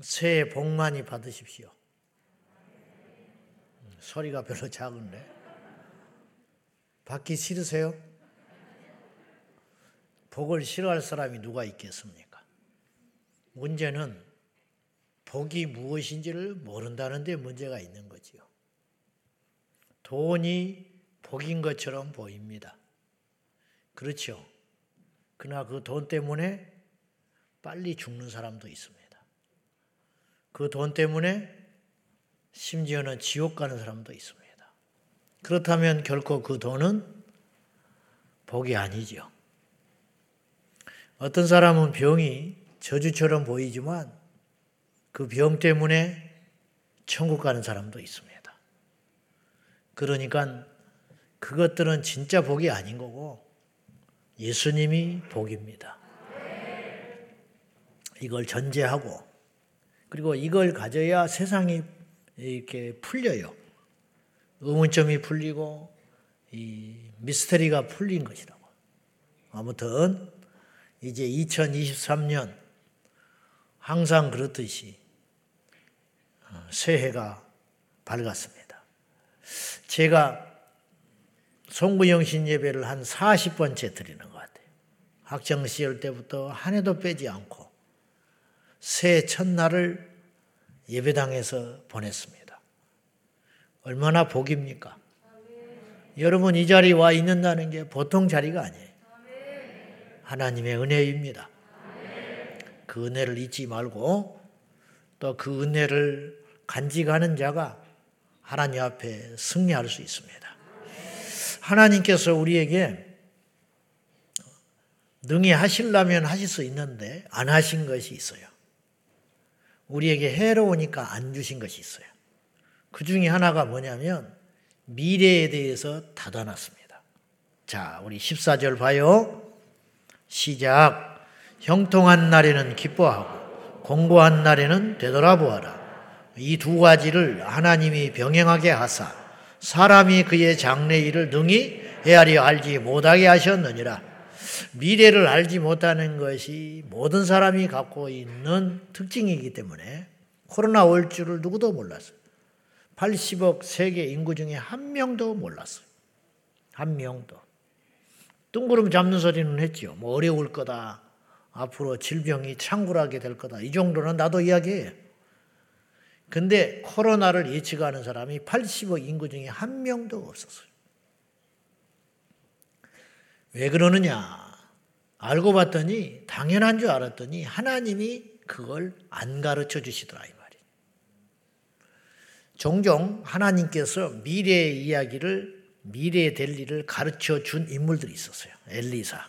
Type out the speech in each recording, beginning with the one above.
새해 복 많이 받으십시오. 소리가 별로 작은데. 받기 싫으세요? 복을 싫어할 사람이 누가 있겠습니까? 문제는 복이 무엇인지를 모른다는 데 문제가 있는 거지요. 돈이 복인 것처럼 보입니다. 그렇죠. 그러나 그 돈 때문에 빨리 죽는 사람도 있습니다. 그 돈 때문에 심지어는 지옥 가는 사람도 있습니다. 그렇다면 결코 그 돈은 복이 아니죠. 어떤 사람은 병이 저주처럼 보이지만 그 병 때문에 천국 가는 사람도 있습니다. 그러니까 그것들은 진짜 복이 아닌 거고 예수님이 복입니다. 이걸 전제하고 그리고 이걸 가져야 세상이 이렇게 풀려요. 의문점이 풀리고 이 미스터리가 풀린 것이라고. 아무튼 이제 2023년 항상 그렇듯이 어, 새해가 밝았습니다. 제가 송구영신 예배를 한 40번째 드리는 것 같아요. 학창 시절 때부터 한 해도 빼지 않고 새해 첫날을 예배당에서 보냈습니다. 얼마나 복입니까? 여러분 이 자리에 와 있는다는 게 보통 자리가 아니에요. 하나님의 은혜입니다. 그 은혜를 잊지 말고 또 그 은혜를 간직하는 자가 하나님 앞에 승리할 수 있습니다. 하나님께서 우리에게 능히 하시려면 하실 수 있는데 안 하신 것이 있어요. 우리에게 해로우니까 안 주신 것이 있어요. 그 중에 하나가 뭐냐면 미래에 대해서 닫아놨습니다. 자, 우리 14절 봐요. 시작. 형통한 날에는 기뻐하고 공고한 날에는 되돌아보아라. 이 두 가지를 하나님이 병행하게 하사 사람이 그의 장래 일을 능히 헤아려 알지 못하게 하셨느니라. 미래를 알지 못하는 것이 모든 사람이 갖고 있는 특징이기 때문에 코로나 올 줄을 누구도 몰랐어요. 80억 세계 인구 중에 한 명도 몰랐어요. 한 명도. 뜬구름 잡는 소리는 했죠. 뭐 어려울 거다. 앞으로 질병이 창굴하게 될 거다. 이 정도는 나도 이야기해요. 근데 코로나를 예측하는 사람이 80억 인구 중에 한 명도 없었어요. 왜 그러느냐? 알고 봤더니 당연한 줄 알았더니 하나님이 그걸 안 가르쳐 주시더라 이 말이에요. 종종 하나님께서 미래의 이야기를 미래에 될 일을 가르쳐 준 인물들이 있었어요. 엘리사.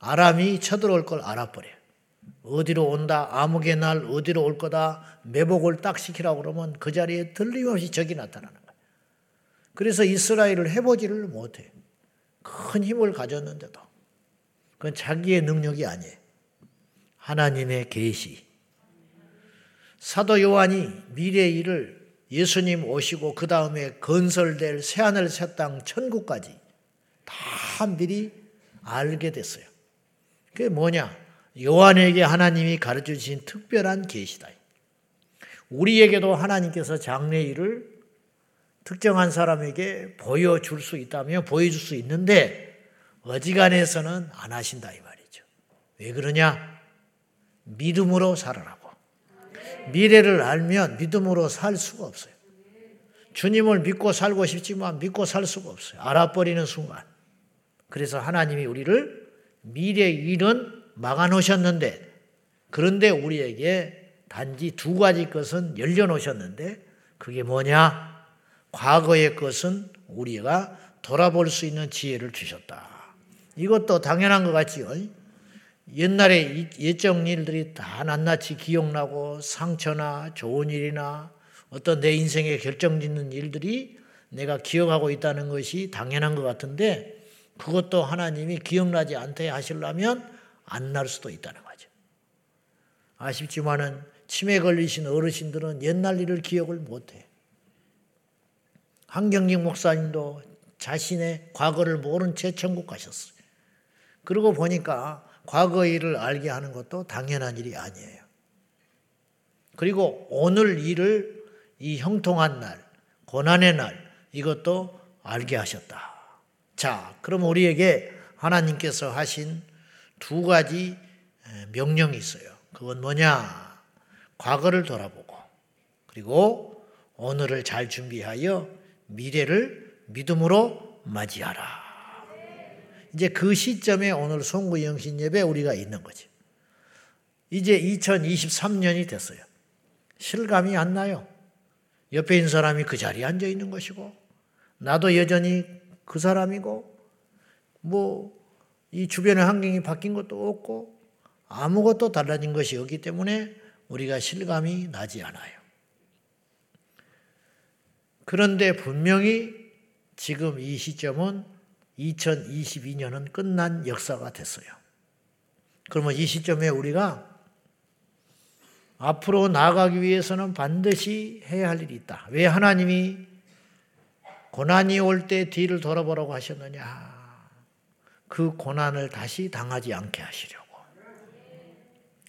아람이 쳐들어올 걸 알아버려요. 어디로 온다, 암흑의 날 어디로 올 거다, 매복을 딱 시키라고 그러면 그 자리에 들림없이 적이 나타나는 거예요. 그래서 이스라엘을 해보지를 못해. 큰 힘을 가졌는데도. 그건 자기의 능력이 아니에요. 하나님의 계시. 사도 요한이 미래의 일을 예수님 오시고 그 다음에 건설될 새하늘 새 땅 천국까지 다 미리 알게 됐어요. 그게 뭐냐? 요한에게 하나님이 가르쳐 주신 특별한 계시다. 우리에게도 하나님께서 장래 일을 특정한 사람에게 보여줄 수 있다면 보여줄 수 있는데 어지간해서는 안 하신다 이 말이죠. 왜 그러냐? 믿음으로 살아라고. 미래를 알면 믿음으로 살 수가 없어요. 주님을 믿고 살고 싶지만 믿고 살 수가 없어요. 알아버리는 순간. 그래서 하나님이 우리를 미래 일은 막아놓으셨는데 그런데 우리에게 단지 두 가지 것은 열려놓으셨는데 그게 뭐냐? 과거의 것은 우리가 돌아볼 수 있는 지혜를 주셨다. 이것도 당연한 것 같지요. 옛날에 예정 일들이 다 낱낱이 기억나고 상처나 좋은 일이나 어떤 내 인생에 결정짓는 일들이 내가 기억하고 있다는 것이 당연한 것 같은데 그것도 하나님이 기억나지 않게 하시려면 안 날 수도 있다는 거죠. 아쉽지만은 치매 걸리신 어르신들은 옛날 일을 기억을 못해. 한경직 목사님도 자신의 과거를 모른 채 천국 가셨어요. 그러고 보니까 과거 일을 알게 하는 것도 당연한 일이 아니에요. 그리고 오늘 일을 이 형통한 날, 고난의 날, 이것도 알게 하셨다. 자, 그럼 우리에게 하나님께서 하신 두 가지 명령이 있어요. 그건 뭐냐? 과거를 돌아보고, 그리고 오늘을 잘 준비하여 미래를 믿음으로 맞이하라. 이제 그 시점에 오늘 송구 영신 예배 우리가 있는 거지. 이제 2023년이 됐어요. 실감이 안 나요. 옆에 있는 사람이 그 자리에 앉아 있는 것이고, 나도 여전히 그 사람이고, 뭐, 이 주변의 환경이 바뀐 것도 없고, 아무것도 달라진 것이 없기 때문에 우리가 실감이 나지 않아요. 그런데 분명히 지금 이 시점은 2022년은 끝난 역사가 됐어요. 그러면 이 시점에 우리가 앞으로 나아가기 위해서는 반드시 해야 할 일이 있다. 왜 하나님이 고난이 올 때 뒤를 돌아보라고 하셨느냐? 그 고난을 다시 당하지 않게 하시려고.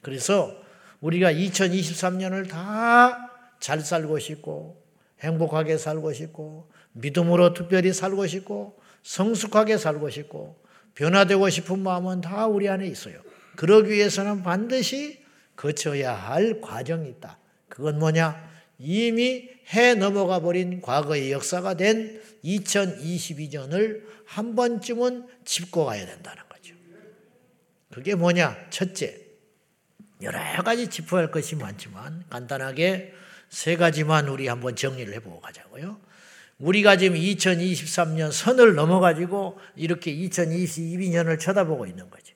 그래서 우리가 2023년을 다 잘 살고 싶고 행복하게 살고 싶고 믿음으로 특별히 살고 싶고 성숙하게 살고 싶고 변화되고 싶은 마음은 다 우리 안에 있어요. 그러기 위해서는 반드시 거쳐야 할 과정이 있다. 그건 뭐냐? 이미 해 넘어가 버린 과거의 역사가 된 2022년을 한 번쯤은 짚고 가야 된다는 거죠. 그게 뭐냐? 첫째, 여러 가지 짚어야 할 것이 많지만 간단하게 세 가지만 우리 한번 정리를 해보고 가자고요. 우리가 지금 2023년 선을 넘어가지고 이렇게 2022년을 쳐다보고 있는 거죠.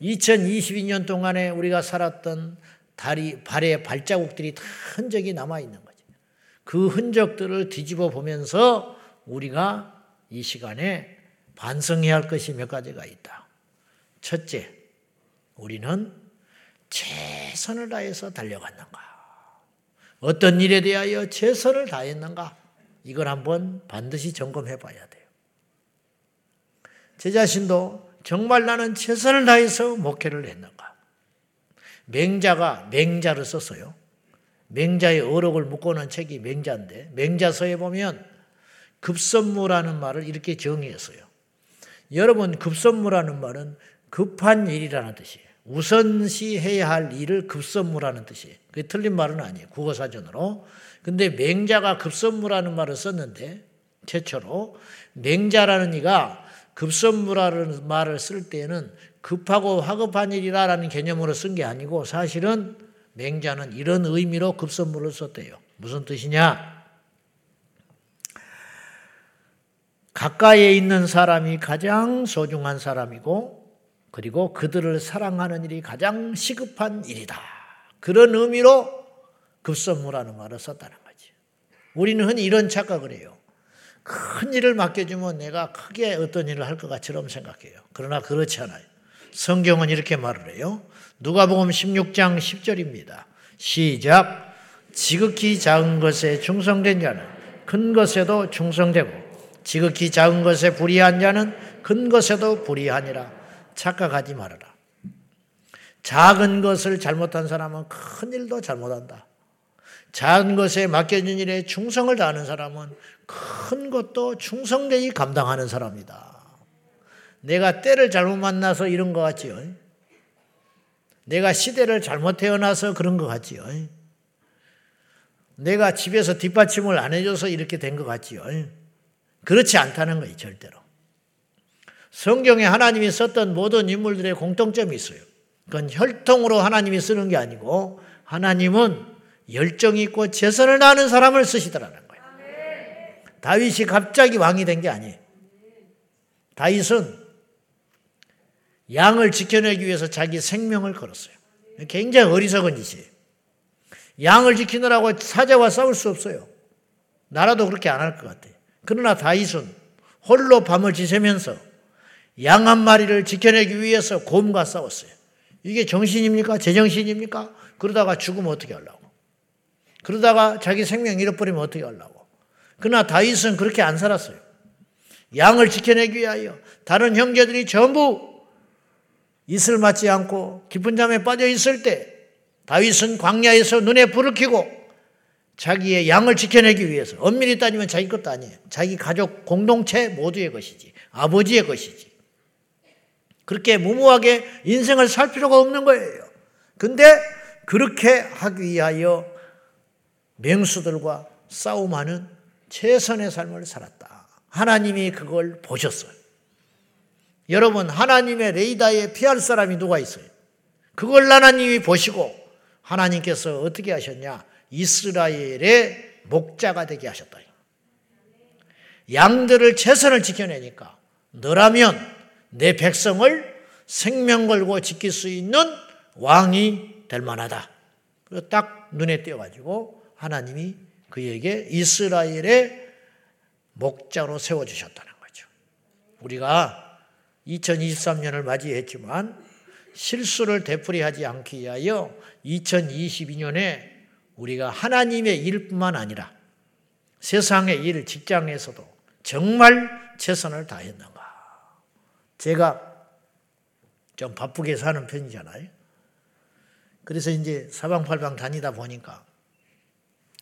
2022년 동안에 우리가 살았던 다리, 발의 발자국들이 다 흔적이 남아 있는 거죠. 그 흔적들을 뒤집어 보면서 우리가 이 시간에 반성해야 할 것이 몇 가지가 있다. 첫째, 우리는 최선을 다해서 달려갔는가? 어떤 일에 대하여 최선을 다했는가? 이걸 한번 반드시 점검해 봐야 돼요. 제 자신도 정말 나는 최선을 다해서 목회를 했는가? 맹자가 맹자를 썼어요. 맹자의 어록을 묶어놓은 책이 맹자인데 맹자서에 보면 급선무라는 말을 이렇게 정의했어요. 여러분 급선무라는 말은 급한 일이라는 뜻이에요. 우선시 해야 할 일을 급선무라는 뜻이에요. 그게 틀린 말은 아니에요. 국어사전으로. 근데 맹자가 급선무라는 말을 썼는데 최초로 맹자라는 이가 급선무라는 말을 쓸 때는 급하고 화급한 일이라는 개념으로 쓴 게 아니고 사실은 맹자는 이런 의미로 급선무를 썼대요. 무슨 뜻이냐? 가까이에 있는 사람이 가장 소중한 사람이고 그리고 그들을 사랑하는 일이 가장 시급한 일이다. 그런 의미로 급선무라는 말을 썼다는 거지. 우리는 흔히 이런 착각을 해요. 큰 일을 맡겨주면 내가 크게 어떤 일을 할 것 같처럼 생각해요. 그러나 그렇지 않아요. 성경은 이렇게 말을 해요. 누가복음 16장 10절입니다. 시작. 지극히 작은 것에 충성된 자는 큰 것에도 충성되고 지극히 작은 것에 불의한 자는 큰 것에도 불의하니라. 착각하지 말아라. 작은 것을 잘못한 사람은 큰 일도 잘못한다. 작은 것에 맡겨진 일에 충성을 다하는 사람은 큰 것도 충성되이 감당하는 사람이다. 내가 때를 잘못 만나서 이런 것 같지요. 내가 시대를 잘못 태어나서 그런 것 같지요. 내가 집에서 뒷받침을 안 해줘서 이렇게 된 것 같지요. 그렇지 않다는 거예요, 절대로. 성경에 하나님이 썼던 모든 인물들의 공통점이 있어요. 그건 혈통으로 하나님이 쓰는 게 아니고 하나님은 열정이 있고 최선을 다하는 사람을 쓰시더라는 다윗이 갑자기 왕이 된 게 아니에요. 다윗은 양을 지켜내기 위해서 자기 생명을 걸었어요. 굉장히 어리석은 짓이에요. 양을 지키느라고 사자와 싸울 수 없어요. 나라도 그렇게 안 할 것 같아요. 그러나 다윗은 홀로 밤을 지새면서 양 한 마리를 지켜내기 위해서 곰과 싸웠어요. 이게 정신입니까? 제정신입니까? 그러다가 죽으면 어떻게 하려고? 그러다가 자기 생명 잃어버리면 어떻게 하려고? 그러나 다윗은 그렇게 안 살았어요. 양을 지켜내기 위하여 다른 형제들이 전부 이슬 맞지 않고 깊은 잠에 빠져 있을 때 다윗은 광야에서 눈에 불을 켜고 자기의 양을 지켜내기 위해서 엄밀히 따지면 자기 것도 아니에요. 자기 가족 공동체 모두의 것이지. 아버지의 것이지. 그렇게 무모하게 인생을 살 필요가 없는 거예요. 근데 그렇게 하기 위하여 맹수들과 싸움하는 최선의 삶을 살았다. 하나님이 그걸 보셨어요. 여러분, 하나님의 레이다에 피할 사람이 누가 있어요? 그걸 하나님이 보시고 하나님께서 어떻게 하셨냐? 이스라엘의 목자가 되게 하셨다. 양들을 최선을 지켜내니까 너라면 내 백성을 생명 걸고 지킬 수 있는 왕이 될 만하다. 딱 눈에 띄어가지고 하나님이 그에게 이스라엘의 목자로 세워주셨다는 거죠. 우리가 2023년을 맞이했지만 실수를 되풀이하지 않기 위하여 2022년에 우리가 하나님의 일뿐만 아니라 세상의 일, 직장에서도 정말 최선을 다했는가. 제가 좀 바쁘게 사는 편이잖아요. 그래서 이제 사방팔방 다니다 보니까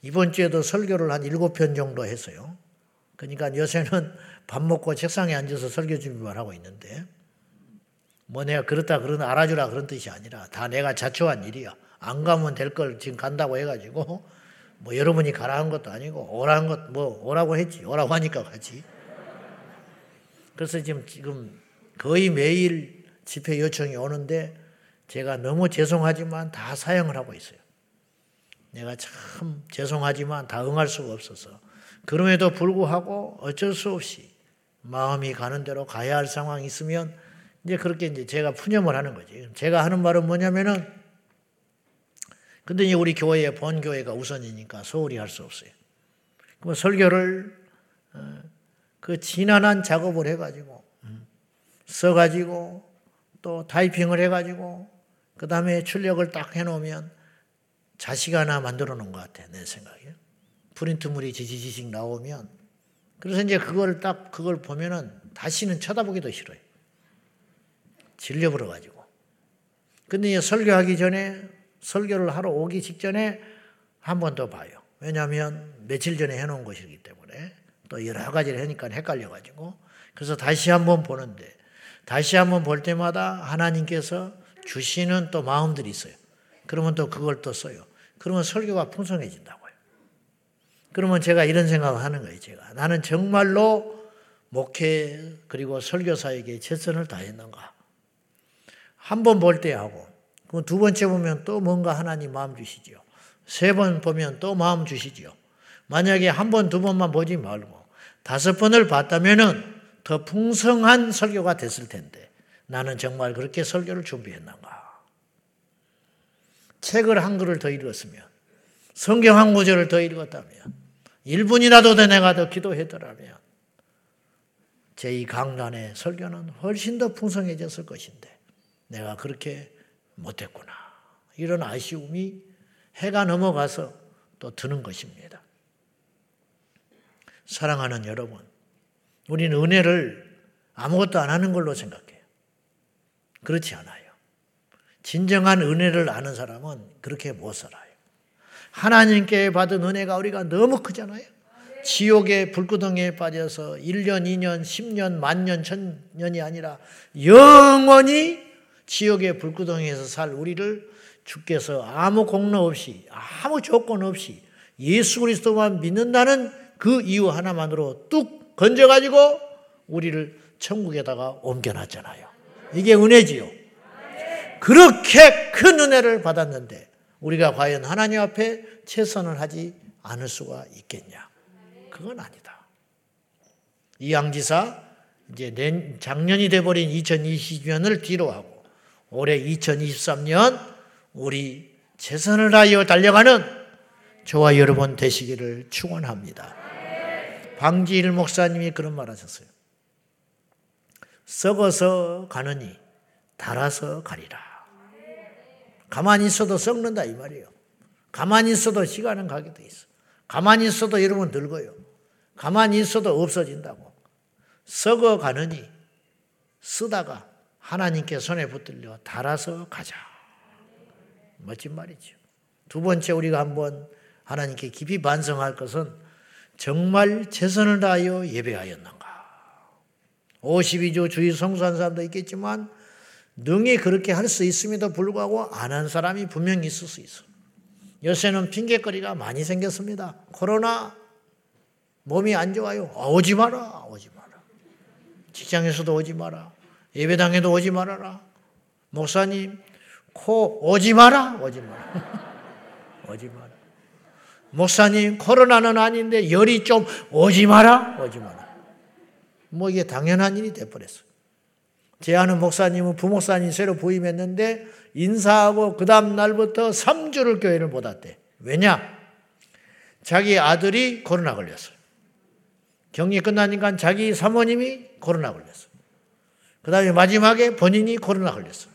이번 주에도 설교를 한 일곱 편 정도 했어요. 그러니까 요새는 밥 먹고 책상에 앉아서 설교 준비만 하고 있는데 뭐 내가 그렇다 그런 알아주라 그런 뜻이 아니라 다 내가 자초한 일이야. 안 가면 될 걸 지금 간다고 해가지고 뭐 여러분이 가라 한 것도 아니고 오라는 것 뭐 오라고 했지 오라고 하니까 가지. 그래서 지금 지금 거의 매일 집회 요청이 오는데 제가 너무 죄송하지만 다 사용을 하고 있어요. 내가 참 죄송하지만 다 응할 수가 없어서 그럼에도 불구하고 어쩔 수 없이 마음이 가는 대로 가야 할 상황이 있으면 이제 그렇게 이제 제가 푸념을 하는 거지. 제가 하는 말은 뭐냐면은 근데 이제 우리 교회의 본교회가 우선이니까 소홀히 할 수 없어요. 그 설교를 어, 그 지난한 작업을 해가지고 음, 써가지고 또 타이핑을 해가지고 그 다음에 출력을 딱 해놓으면 자식 하나 만들어 놓은 것 같아 내 생각에 프린트물이 지지지직 나오면 그래서 이제 그걸 딱 그걸 보면은 다시는 쳐다보기도 싫어요. 질려버려 가지고. 근데 설교하기 전에 설교를 하러 오기 직전에 한 번 더 봐요. 왜냐하면 며칠 전에 해놓은 것이기 때문에 또 여러 가지를 하니까 헷갈려가지고 그래서 다시 한 번 보는데 다시 한 번 볼 때마다 하나님께서 주시는 또 마음들이 있어요. 그러면 또 그걸 또 써요. 그러면 설교가 풍성해진다고요. 그러면 제가 이런 생각을 하는 거예요. 제가 나는 정말로 목회 그리고 설교사에게 최선을 다했는가. 한 번 볼 때 하고 두 번째 보면 또 뭔가 하나님 마음 주시죠. 세번 보면 또 마음 주시죠. 만약에 한 번, 두 번만 보지 말고 다섯 번을 봤다면은 더 풍성한 설교가 됐을 텐데 나는 정말 그렇게 설교를 준비했는가? 책을 한 글을 더 읽었으면 성경 한 구절을 더 읽었다면 1분이라도 더 내가 더 기도했더라면 제이 강단의 설교는 훨씬 더 풍성해졌을 것인데 내가 그렇게 못했구나. 이런 아쉬움이 해가 넘어가서 또 드는 것입니다. 사랑하는 여러분, 우리는 은혜를 아무것도 안 하는 걸로 생각해요. 그렇지 않아요. 진정한 은혜를 아는 사람은 그렇게 못 살아요. 하나님께 받은 은혜가 우리가 너무 크잖아요. 지옥의 불구덩이에 빠져서 1년, 2년, 10년, 만년, 천년이 아니라 영원히 지옥의 불구덩이에서 살 우리를 주께서 아무 공로 없이 아무 조건 없이 예수 그리스도만 믿는다는 그 이유 하나만으로 뚝 건져가지고 우리를 천국에다가 옮겨놨잖아요. 이게 은혜지요. 그렇게 큰 은혜를 받았는데 우리가 과연 하나님 앞에 최선을 하지 않을 수가 있겠냐? 그건 아니다. 이양지사 이제 작년이 돼버린 2020년을 뒤로 하고 올해 2023년 우리 최선을 다하여 달려가는 저와 여러분 되시기를 축원합니다. 방지일 목사님이 그런 말 하셨어요. 썩어서 가느니 달아서 가리라. 가만히 있어도 썩는다 이 말이에요. 가만히 있어도 시간은 가게 돼 있어. 가만히 있어도 여러분 늙어요. 가만히 있어도 없어진다고. 썩어 가느니 쓰다가 하나님께 손에 붙들려 달아서 가자. 멋진 말이죠. 두 번째 우리가 한번 하나님께 깊이 반성할 것은 정말 최선을 다하여 예배하였는가. 52조 주의 성수한 사람도 있겠지만 능히 그렇게 할 수 있음에도 불구하고 안 한 사람이 분명히 있을 수 있어. 요새는 핑계거리가 많이 생겼습니다. 코로나 몸이 안 좋아요. 아, 오지 마라. 오지 마라. 직장에서도 오지 마라. 예배당에도 오지 말아라. 목사님 코 오지 마라. 오지 마라. 오지 마라. 목사님 코로나는 아닌데 열이 좀 오지 마라. 오지 마라. 뭐 이게 당연한 일이 돼 버렸어요. 제 아는 목사님은 부목사님 새로 부임했는데 인사하고 그 다음 날부터 3주를 교회를 못 왔대. 왜냐? 자기 아들이 코로나 걸렸어요. 경리 끝나니까 자기 사모님이 코로나 걸렸어요. 그 다음에 마지막에 본인이 코로나 걸렸어요.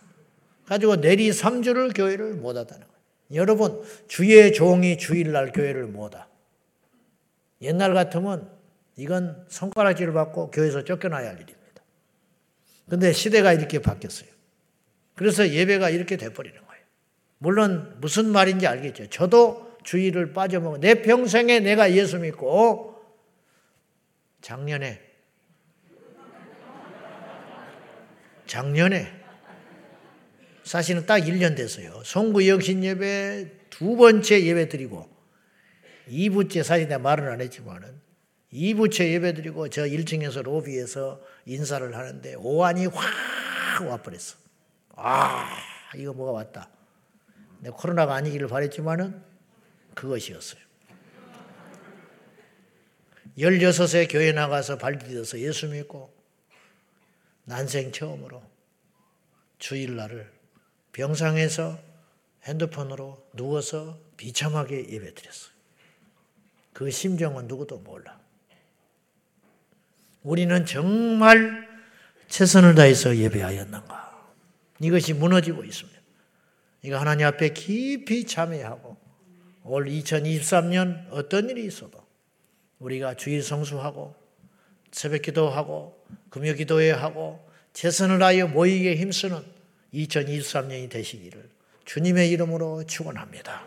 가지고 내리 3주를 교회를 못 왔다는 거예요. 여러분, 주의 종이 주일날 교회를 못 와. 옛날 같으면 이건 손가락질을 받고 교회에서 쫓겨나야 할 일입니다. 근데 시대가 이렇게 바뀌었어요. 그래서 예배가 이렇게 돼버리는 거예요. 물론 무슨 말인지 알겠죠. 저도 주의를 빠져먹어. 내 평생에 내가 예수 믿고 작년에 작년에 사실은 딱 1년 됐어요. 송구 역신 예배 두 번째 예배 드리고 2부째 사실 내가 말은 안 했지만은 2부째 예배 드리고 저 1층에서 로비에서 인사를 하는데 오한이 확 와버렸어. 아, 이거 뭐가 왔다. 내 코로나가 아니기를 바랬지만은 그것이었어요. 16세 교회 나가서 발 디뎌서 예수 믿고 난생 처음으로 주일날을 병상에서 핸드폰으로 누워서 비참하게 예배 드렸어요. 그 심정은 누구도 몰라. 우리는 정말 최선을 다해서 예배하였는가? 이것이 무너지고 있습니다. 이거 하나님 앞에 깊이 참회하고 올 2023년 어떤 일이 있어도 우리가 주일 성수하고 새벽 기도하고 금요 기도회 하고 최선을 다하여 모이게 힘쓰는 2023년이 되시기를 주님의 이름으로 축원합니다.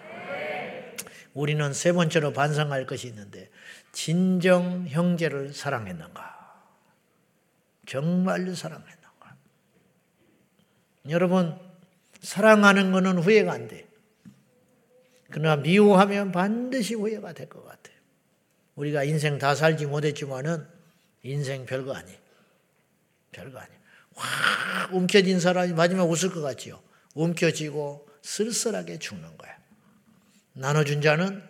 우리는 세 번째로 반성할 것이 있는데 진정 형제를 사랑했는가? 정말로 사랑했는가? 여러분, 사랑하는 것은 후회가 안 돼. 그러나 미워하면 반드시 후회가 될 것 같아요. 우리가 인생 다 살지 못했지만은 인생 별거 아니. 별거 아니. 확 움켜진 사람이 마지막 웃을 것 같지요. 움켜쥐고 쓸쓸하게 죽는 거야. 나눠준 자는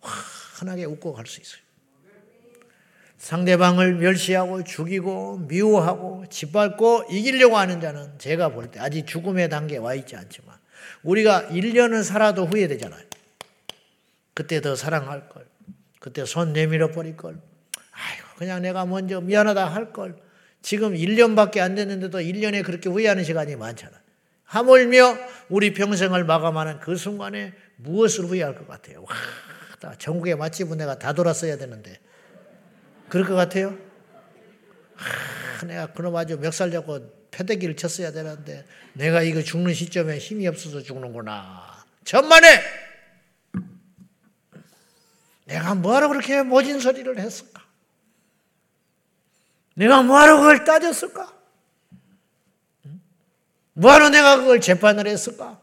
환하게 웃고 갈 수 있어요. 상대방을 멸시하고 죽이고 미워하고 짓밟고 이기려고 하는 자는 제가 볼 때 아직 죽음의 단계에 와 있지 않지만 우리가 1년을 살아도 후회되잖아요. 그때 더 사랑할 걸. 그때 손 내밀어 버릴 걸. 아이고, 그냥 내가 먼저 미안하다 할 걸. 지금 1년밖에 안 됐는데도 1년에 그렇게 후회하는 시간이 많잖아. 하물며 우리 평생을 마감하는 그 순간에 무엇을 후회할 것 같아요. 와, 전국에 맛집은 내가 다 돌았어야 되는데. 그럴 것 같아요? 아, 내가 그놈 아주 멱살 잡고 패대기를 쳤어야 되는데 내가 이거 죽는 시점에 힘이 없어서 죽는구나. 천만에 내가 뭐하러 그렇게 모진 소리를 했을까? 내가 뭐하러 그걸 따졌을까? 뭐하러 내가 그걸 재판을 했을까?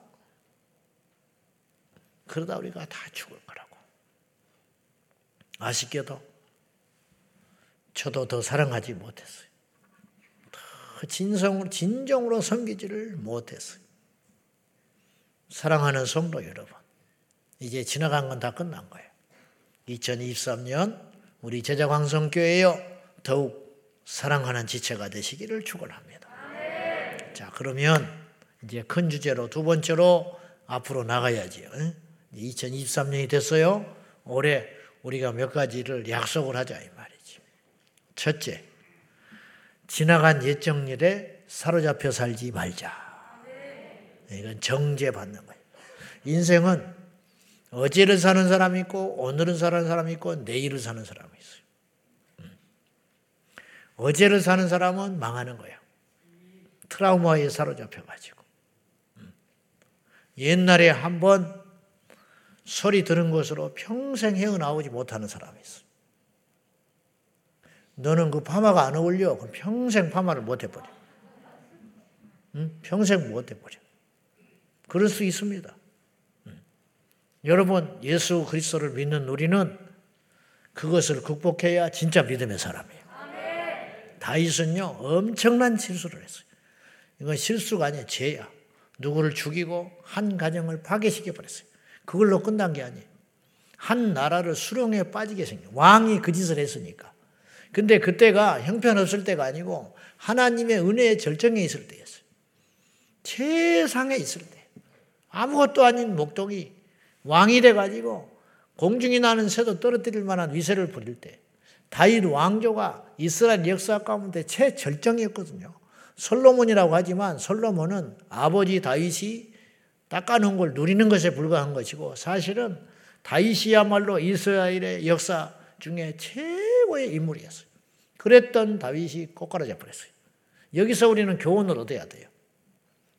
그러다 우리가 다 죽을 거라고. 아쉽게도 저도 더 사랑하지 못했어요. 더 진성으로, 진정으로 섬기지를 못했어요. 사랑하는 성도 여러분, 이제 지나간 건 다 끝난 거예요. 2023년 우리 제자광성교회여 더욱 사랑하는 지체가 되시기를 축원합니다. 자, 그러면 이제 큰 주제로 두 번째로 앞으로 나가야지요. 2023년이 됐어요. 올해 우리가 몇 가지를 약속을 하자. 첫째, 지나간 옛정일에 사로잡혀 살지 말자. 이건 정죄받는 거예요. 인생은 어제를 사는 사람이 있고 오늘을 사는 사람이 있고 내일을 사는 사람이 있어요. 음. 어제를 사는 사람은 망하는 거예요. 트라우마에 사로잡혀 가지고. 음. 옛날에 한번 소리 들은 것으로 평생 헤어나오지 못하는 사람이 있어. 너는 그 파마가 안 어울려. 그럼 평생 파마를 못 해버려. 응? 평생 못 해버려. 그럴 수 있습니다. 응. 여러분, 예수 그리스도를 믿는 우리는 그것을 극복해야 진짜 믿음의 사람이에요. 다윗은요, 엄청난 실수를 했어요. 이건 실수가 아니에요. 죄야. 누구를 죽이고 한 가정을 파괴시켜 버렸어요. 그걸로 끝난 게 아니에요. 한 나라를 수렁에 빠지게 생겨. 왕이 그 짓을 했으니까. 근데 그때가 형편없을 때가 아니고 하나님의 은혜의 절정에 있을 때였어요. 최상에 있을 때. 아무것도 아닌 목동이 왕이 돼가지고 공중이 나는 새도 떨어뜨릴 만한 위세를 부릴 때 다윗 왕조가 이스라엘 역사 가운데 최절정이었거든요. 솔로몬이라고 하지만 솔로몬은 아버지 다윗이 닦아놓은 걸 누리는 것에 불과한 것이고 사실은 다윗이야말로 이스라엘의 역사 중에 최고의 인물이었어요. 그랬던 다윗이 꼬꾸라져 버렸어요. 여기서 우리는 교훈을 얻어야 돼요.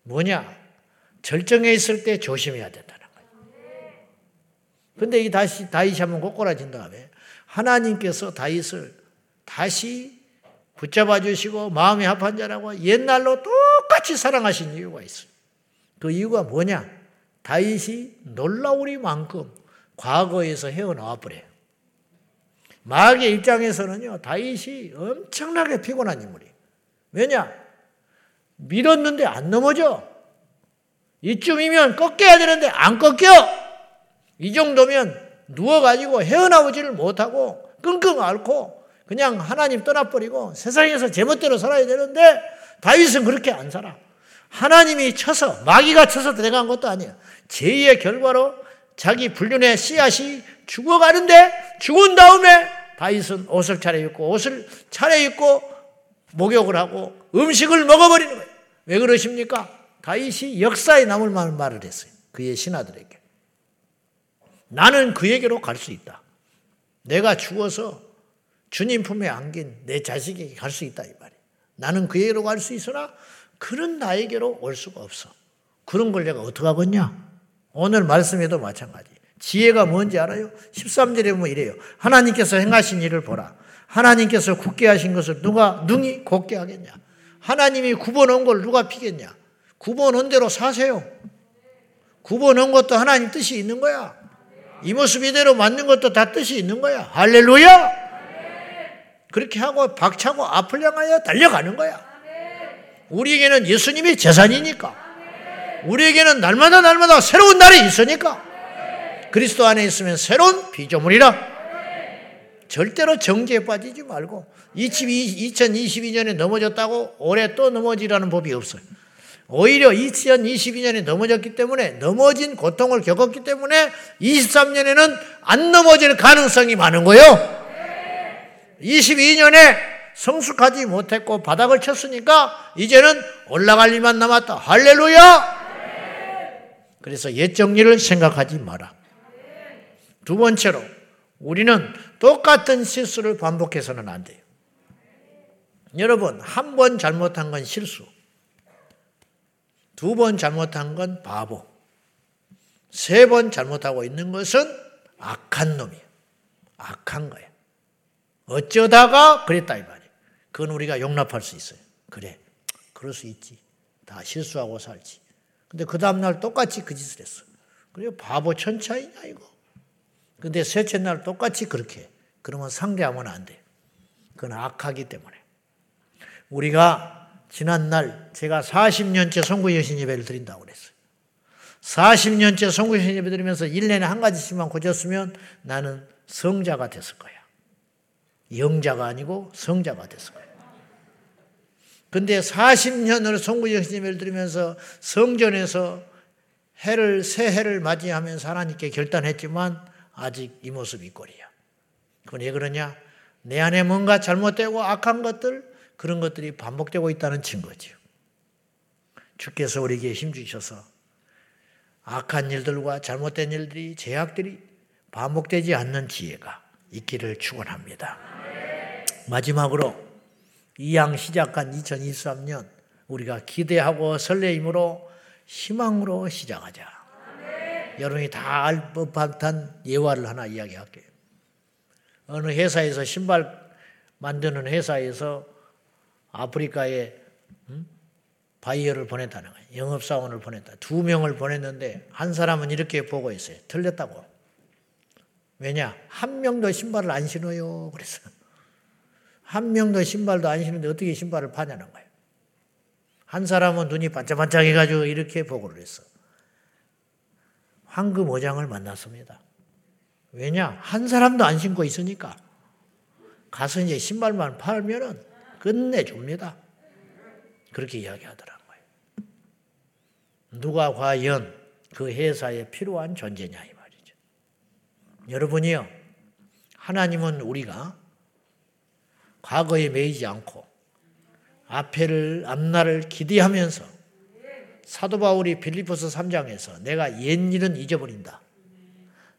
뭐냐? 절정에 있을 때 조심해야 된다는 거예요. 근데 이 다시 다윗이 한번 꼬꾸라진 다음에 하나님께서 다윗을 다시 붙잡아 주시고 마음이 합한 자라고 옛날로 똑같이 사랑하신 이유가 있어요. 그 이유가 뭐냐? 다윗이 놀라우리만큼 과거에서 헤어나와 버려요. 마귀의 입장에서는요, 다윗이 엄청나게 피곤한 인물이에요. 왜냐? 밀었는데 안 넘어져. 이쯤이면 꺾여야 되는데 안 꺾여. 이 정도면 누워가지고 헤어나오지를 못하고 끙끙 앓고 그냥 하나님 떠나버리고 세상에서 제멋대로 살아야 되는데 다윗은 그렇게 안 살아. 하나님이 쳐서 마귀가 쳐서 들어간 것도 아니에요. 죄의 결과로 자기 불륜의 씨앗이 죽어가는데 죽은 다음에 다윗은 옷을 차려입고 옷을 차려입고 목욕을 하고 음식을 먹어버리는 거예요. 왜 그러십니까? 다윗이 역사에 남을 만한 말을 했어요. 그의 신하들에게. 나는 그에게로 갈 수 있다. 내가 죽어서 주님 품에 안긴 내 자식에게 갈 수 있다 이 말이에요. 나는 그에게로 갈 수 있으나 그런 나에게로 올 수가 없어. 그런 걸 내가 어떻게 하겠냐? 오늘 말씀에도 마찬가지. 지혜가 뭔지 알아요? 13절에 보면 이래요. 하나님께서 행하신 일을 보라. 하나님께서 굳게 하신 것을 누가 능히 곱게 하겠냐? 하나님이 굽어놓은 걸 누가 피겠냐? 굽어놓은 대로 사세요. 굽어놓은 것도 하나님 뜻이 있는 거야. 이 모습 이대로 맞는 것도 다 뜻이 있는 거야. 할렐루야! 그렇게 하고 박차고 앞을 향하여 달려가는 거야. 우리에게는 예수님이 재산이니까. 우리에게는 날마다 날마다 새로운 날이 있으니까. 그리스도 안에 있으면 새로운 피조물이라. 절대로 정지에 빠지지 말고 2022년에 넘어졌다고 올해 또 넘어지라는 법이 없어요. 오히려 2022년에 넘어졌기 때문에 넘어진 고통을 겪었기 때문에 23년에는 안 넘어질 가능성이 많은 거예요. 22년에 성숙하지 못했고 바닥을 쳤으니까 이제는 올라갈 일만 남았다. 할렐루야! 그래서 옛 정리를 생각하지 마라. 두 번째로 우리는 똑같은 실수를 반복해서는 안 돼요. 여러분, 한 번 잘못한 건 실수. 두 번 잘못한 건 바보. 세 번 잘못하고 있는 것은 악한 놈이에요. 악한 거예요. 어쩌다가 그랬다 이 말이에요. 그건 우리가 용납할 수 있어요. 그래. 그럴 수 있지. 다 실수하고 살지. 근데 그 다음날 똑같이 그 짓을 했어. 그래 바보 천차이냐 이거. 근데 셋째 날 똑같이 그렇게 해. 그러면 상대하면 안 돼. 그건 악하기 때문에. 우리가 지난날 제가 40년째 송구 여신 예배를 드린다고 그랬어요. 40년째 송구 여신 예배 드리면서 1년에 한 가지씩만 고쳤으면 나는 성자가 됐을 거야. 영자가 아니고 성자가 됐을 거예요. 근데 40년을 송구 여신 예배를 드리면서 성전에서 해를 새 해를 맞이하면서 하나님께 결단했지만 아직 이 모습이 꼴이야. 그건 왜 그러냐? 내 안에 뭔가 잘못되고 악한 것들 그런 것들이 반복되고 있다는 증거죠. 주께서 우리에게 힘 주셔서 악한 일들과 잘못된 일들이 제약들이 반복되지 않는 지혜가 있기를 축원합니다. 마지막으로 이양 시작한 2023년 우리가 기대하고 설레임으로 희망으로 시작하자. 여러분이 다 알 법한 예화를 하나 이야기할게요. 어느 회사에서 신발 만드는 회사에서 아프리카에 바이어를 보냈다는 거예요. 영업사원을 보냈다. 두 명을 보냈는데 한 사람은 이렇게 보고 있어요. 틀렸다고. 왜냐? 한 명도 신발을 안 신어요. 그래서 한 명도 신발도 안 신는데 어떻게 신발을 파냐는 거예요. 한 사람은 눈이 반짝반짝 해가지고 이렇게 보고를 했어. 황금 어장을 만났습니다. 왜냐? 한 사람도 안 신고 있으니까. 가서 이제 신발만 팔면은 끝내줍니다. 그렇게 이야기하더라고요. 누가 과연 그 회사에 필요한 존재냐 이 말이죠. 여러분이요. 하나님은 우리가 과거에 매이지 않고 앞에를 앞날을 기대하면서 사도 바울이 빌리포스 3장에서 내가 옛 일은 잊어버린다.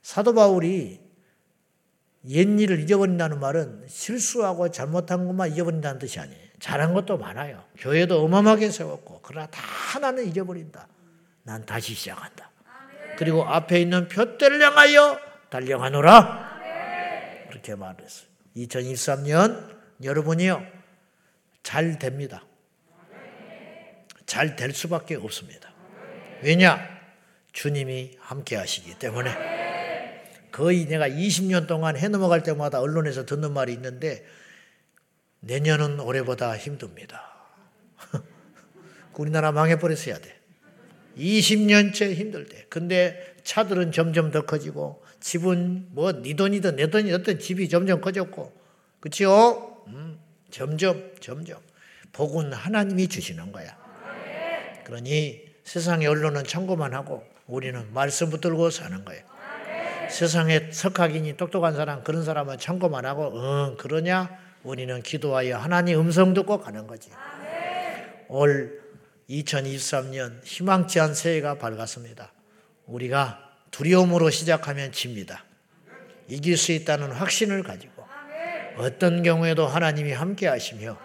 사도 바울이 옛 일을 잊어버린다는 말은 실수하고 잘못한 것만 잊어버린다는 뜻이 아니에요. 잘한 것도 많아요. 교회도 어마어마하게 세웠고 그러나 다 하나는 잊어버린다. 난 다시 시작한다. 그리고 앞에 있는 표대를 향하여 달려가노라. 그렇게 말했어요. 2023년 여러분이요 잘 됩니다. 잘 될 수밖에 없습니다. 왜냐? 주님이 함께 하시기 때문에 거의 내가 20년 동안 해 넘어갈 때마다 언론에서 듣는 말이 있는데 내년은 올해보다 힘듭니다. 우리나라 망해버렸어야 돼. 20년째 힘들 때. 근데 차들은 점점 더 커지고 집은 뭐 네 돈이든 내 돈이 어떤 집이 점점 커졌고 그치요? 음, 점점 점점 복은 하나님이 주시는 거야. 그러니 세상의 언론은 참고만 하고 우리는 말씀 붙들고 사는 거예요. 세상에 석학이니 똑똑한 사람 그런 사람은 참고만 하고 응 그러냐 우리는 기도하여 하나님 음성 듣고 가는 거지. 올 2023년 희망치 새해가 밝았습니다. 우리가 두려움으로 시작하면 집니다. 이길 수 있다는 확신을 가지고 어떤 경우에도 하나님이 함께 하시며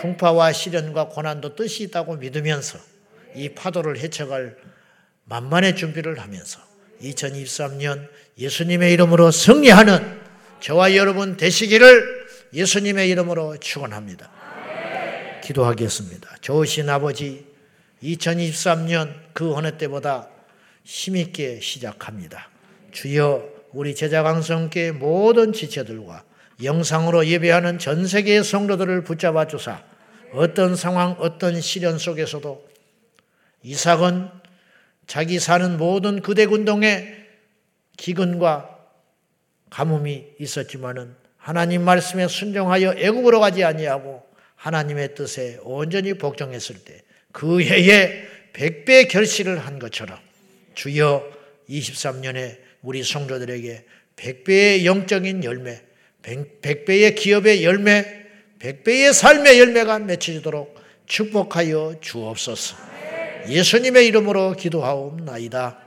풍파와 시련과 고난도 뜻이 있다고 믿으면서 이 파도를 헤쳐갈 만만의 준비를 하면서 2023년 예수님의 이름으로 승리하는 저와 여러분 되시기를 예수님의 이름으로 축원합니다. 기도하겠습니다. 좋으신 아버지 2023년 그 어느 때보다 힘있게 시작합니다. 주여 우리 제자 강성께 모든 지체들과 영상으로 예배하는 전 세계의 성도들을 붙잡아 주사 어떤 상황 어떤 시련 속에서도 이삭은 자기 사는 모든 그대 군동에 기근과 가뭄이 있었지만은 하나님 말씀에 순종하여 애굽으로 가지 아니하고 하나님의 뜻에 온전히 복종했을 때 그 해에 백배 결실을 한 것처럼 주여 23년에 우리 성도들에게 백배의 영적인 열매, 백배의 기업의 열매, 백배의 삶의 열매가 맺혀지도록 축복하여 주옵소서. 예수님의 이름으로 기도하옵나이다.